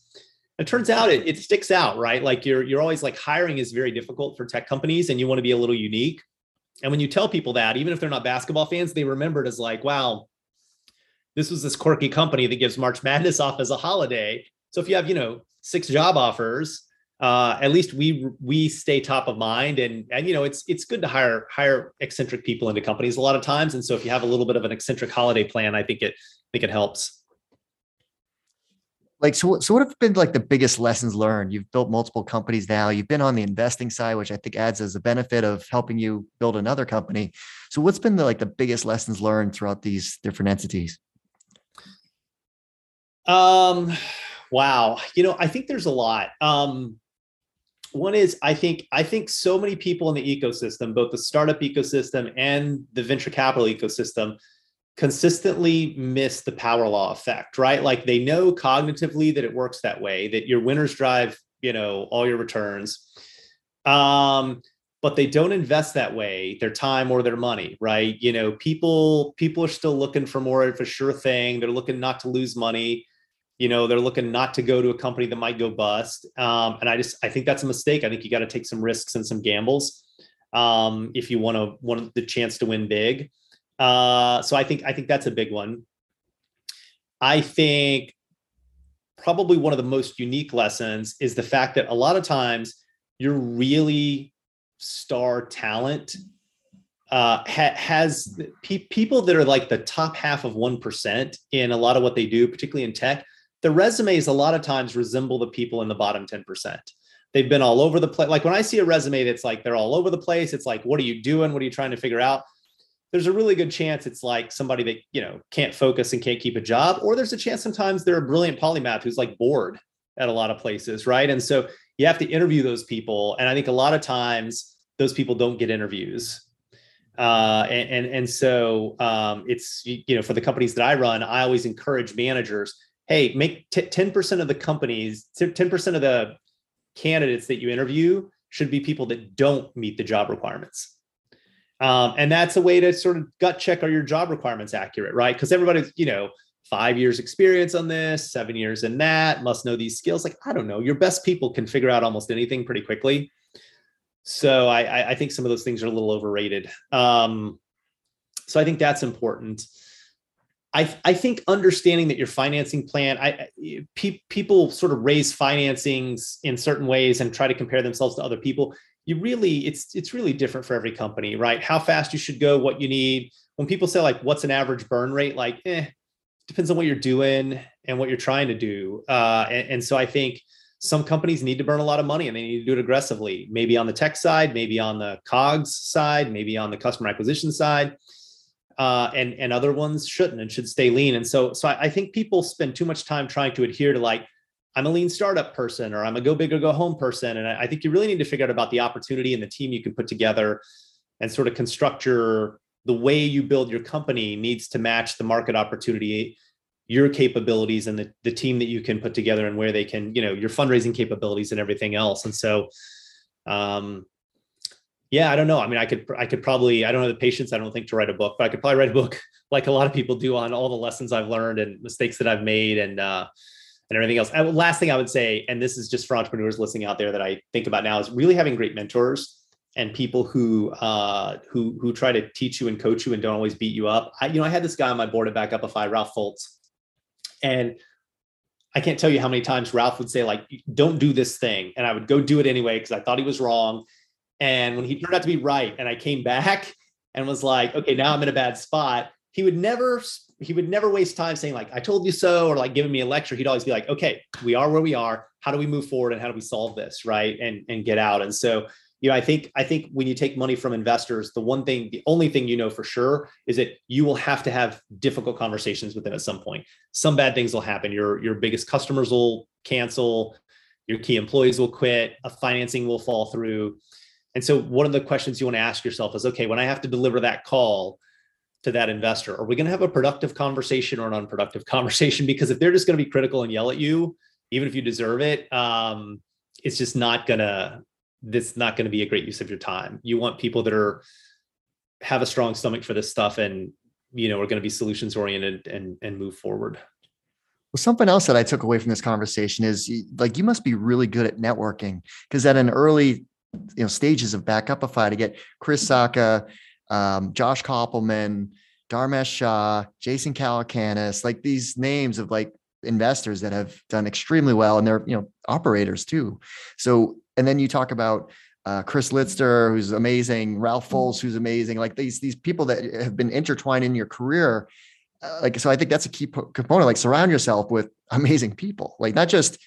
It turns out it, it sticks out, right? Like you're you're always like hiring is very difficult for tech companies, and you want to be a little unique. And when you tell people that, even if they're not basketball fans, they remember it as like, wow, this was this quirky company that gives March Madness off as a holiday. So if you have, you know, six job offers, uh, at least we we stay top of mind and and you know it's it's good to hire hire eccentric people into companies a lot of times. And so if you have a little bit of an eccentric holiday plan i think it I think it helps. Like so so what have been like the biggest lessons learned? You've built multiple companies now. You've been on the investing side which i think adds as a benefit of helping you build another company. So what's been the like the biggest lessons learned throughout these different entities? Um wow. You know i think there's a lot. Um one is i think i think so many people in the ecosystem both the startup ecosystem and the venture capital ecosystem consistently miss the power law effect right? Like they know cognitively that it works that way that your winners drive you know all your returns um but they don't invest that way their time or their money right? You know people people are still looking for more of a sure thing. They're looking not to lose money you know they're looking not to go to a company that might go bust. Um, and i just i think that's a mistake. I think you got to take some risks and some gambles um, if you want to want the chance to win big. Uh, so i think i think that's a big one. I think probably one of the most unique lessons is the fact that a lot of times you're really star talent uh, ha- has pe- people that are like the top half of 1% in a lot of what they do, particularly in tech, the resumes a lot of times resemble the people in the bottom 10%. They've been all over the place. Like when I see a resume that's like they're all over the place, it's like, what are you doing? What are you trying to figure out? There's a really good chance it's like somebody that, you know, can't focus and can't keep a job. Or there's a chance sometimes they're a brilliant polymath who's like bored at a lot of places. Right. And so you have to interview those people. And I think a lot of times those people don't get interviews. Uh, and, and, and so um, it's, you know, for the companies that I run, I always encourage managers hey, make t- 10% of the companies, 10% of the candidates that you interview should be people that don't meet the job requirements. Um, and that's a way to sort of gut check are your job requirements accurate, right? Because everybody's, you know, five years experience on this, seven years in that, must know these skills. Like, I don't know, your best people can figure out almost anything pretty quickly. So I, I think some of those things are a little overrated. Um, so I think that's important. I, I think understanding that your financing plan, I, pe- people sort of raise financings in certain ways and try to compare themselves to other people. You really, it's it's really different for every company, right? How fast you should go, what you need. When people say like, what's an average burn rate? Like, eh, depends on what you're doing and what you're trying to do. Uh, and, and so I think some companies need to burn a lot of money and they need to do it aggressively. Maybe on the tech side, maybe on the COGS side, maybe on the customer acquisition side uh, and and other ones shouldn't and should stay lean. And so so I, I, think people spend too much time trying to adhere to like I'm a lean startup person or I'm a go big or go home person. And I, I think you really need to figure out about the opportunity and the team you can put together and sort of construct your the way you build your company needs to match the market opportunity your capabilities and the, the team that you can put together and where they can you know your fundraising capabilities and everything else and so um, yeah, I don't know. I mean, I could I could probably I don't have the patience. I don't think to write a book, but I could probably write a book like a lot of people do on all the lessons I've learned and mistakes that I've made and uh, and everything else. And last thing I would say, and this is just for entrepreneurs listening out there that I think about now, is really having great mentors and people who uh, who who try to teach you and coach you and don't always beat you up. I, you know, I had this guy on my board at Backupify, Ralph Folz, and I can't tell you how many times Ralph would say like, "Don't do this thing," and I would go do it anyway because I thought he was wrong and when he turned out to be right, and I came back and was like, okay, now I'm in a bad spot, he would never he would never waste time saying like i told you so or like giving me a lecture. He'd always be like okay we are where we are. How do we move forward and how do we solve this right and and get out? And so you know i think i think when you take money from investors the one thing the only thing you know for sure is that you will have to have difficult conversations with them at some point. Some bad things will happen. Your your biggest customers will cancel. Your key employees will quit. A financing will fall through and so one of the questions you want to ask yourself is okay, when I have to deliver that call to that investor, are we going to have a productive conversation or an unproductive conversation? Because if they're just going to be critical and yell at you, even if you deserve it, um, it's just not gonna this not going to be a great use of your time. You want people that are have a strong stomach for this stuff and you know are going to be solutions oriented and and move forward. Well, something else that I took away from this conversation is like you must be really good at networking because at an early you know stages of Backupify to get Chris Sacca, um, Josh Kopelman, Dharmesh Shah, Jason Calacanis, like these names of like investors that have done extremely well and they're you know operators too so and then you talk about uh, Chris Litster, who's amazing, Ralph mm-hmm. Who's amazing, like these these people that have been intertwined in your career. Uh, like so, I think that's a key po- component. Like surround yourself with amazing people, like not just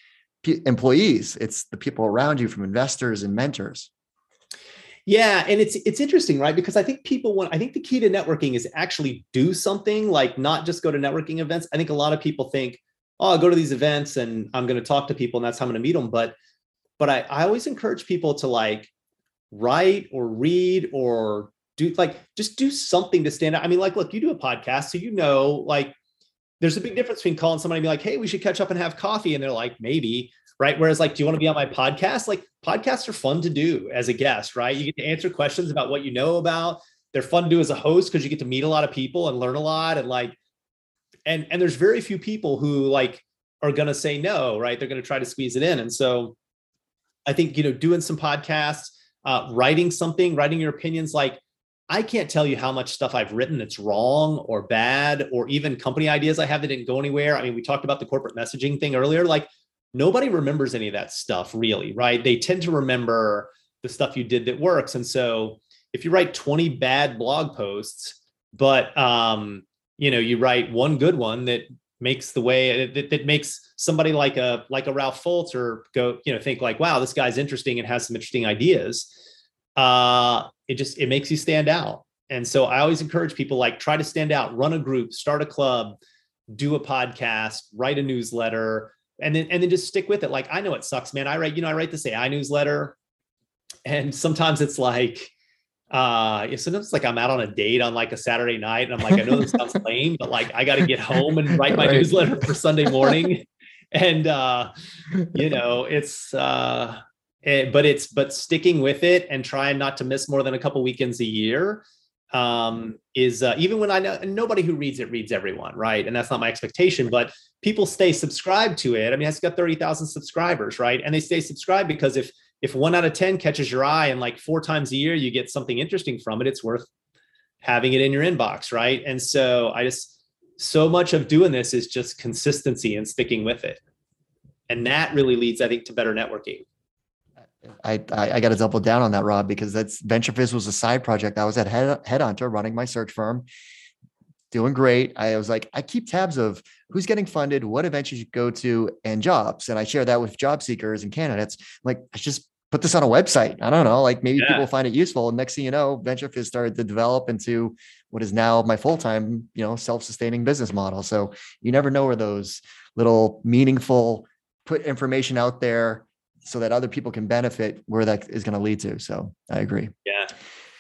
p- employees; it's the people around you, from investors and mentors. Yeah, and it's it's interesting, right? Because I think people want I think the key to networking is actually do something, like not just go to networking events. I think a lot of people think, "Oh, I'll go to these events and I'm going to talk to people and that's how I'm going to meet them." But but I, I always encourage people to like write or read or do like just do something to stand out. I mean, like, look, you do a podcast, so you know, like there's a big difference between calling somebody and be like, hey, we should catch up and have coffee. And they're like, maybe right? Whereas, like, do you want to be on my podcast? Like, podcasts are fun to do as a guest, right? You get to answer questions about what you know about. They're fun to do as a host because you get to meet a lot of people and learn a lot. And like, and and there's very few people who like are to say no, right? They're to try to squeeze it in. And so, I think you know, doing some podcasts, uh, writing something, writing your opinions, like. I can't tell you how much stuff I've written that's wrong or bad, or even company ideas I have that didn't go anywhere. I mean, we talked about the corporate messaging thing earlier. Like, nobody remembers any of that stuff really, right? They tend to remember the stuff you did that works. And so if you write 20 bad blog posts, but um, you know, you write one good one that makes the way that, that makes somebody like a like a Ralph Folz or go, you know, think like, wow, this guy's interesting and has some interesting ideas. Uh, it just it makes you stand out. And so I always encourage people like try to stand out, run a group, start a club, do a podcast, write a newsletter, and then and then just stick with it. Like I know it sucks, man. I write, you know, I write this AI newsletter, and sometimes it's like, uh, sometimes it's like I'm out on a date on like a Saturday night, and I'm like, I know this sounds lame, but like I got to get home and write my right. newsletter for Sunday morning, and uh, you know, it's uh, but it's but sticking with it and trying not to miss more than a couple weekends a year um, is uh, even when I know nobody who reads it reads everyone, right? And that's not my expectation, but people stay subscribed to it. I mean, it's got 30,000 subscribers, right? And they stay subscribed because if if one out of 10 catches your eye and like four times a year you get something interesting from it, it's worth having it in your inbox, right? And so I just so much of doing this is just consistency and sticking with it. And that really leads, I think, to better networking. I, I, I got to double down on that, Rob, because that's VentureFizz was a side project. I was at Head, Headhunter running my search firm, doing great. I was like, I keep tabs of who's getting funded, what events you should go to, and jobs. And I share that with job seekers and candidates. like, I just put this on a website. I don't know, like maybe yeah. people find it useful. And next thing you know, VentureFizz started to develop into what is now my full-time, you know, self-sustaining business model. So you never know where those little meaningful put information out there so that other people can benefit where that is going to lead to. So I agree. Yeah.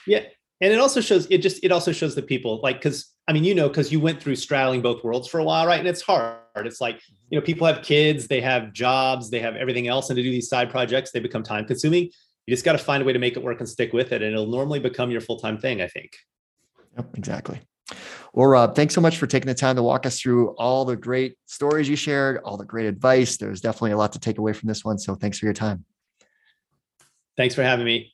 Yeah. And it also shows it just it also shows the people like because I mean you know because you went through straddling both worlds for a while right and it's hard it's like mm-hmm. you know people have kids they have jobs they have everything else and to do these side projects they become time consuming you just got to find a way to make it work and stick with it and it'll normally become your full-time thing I think. Yep, exactly. Well, Rob, thanks so much for taking the time to walk us through all the great stories you shared, all the great advice. There's definitely a lot to take away from this one. So thanks for your time. Thanks for having me.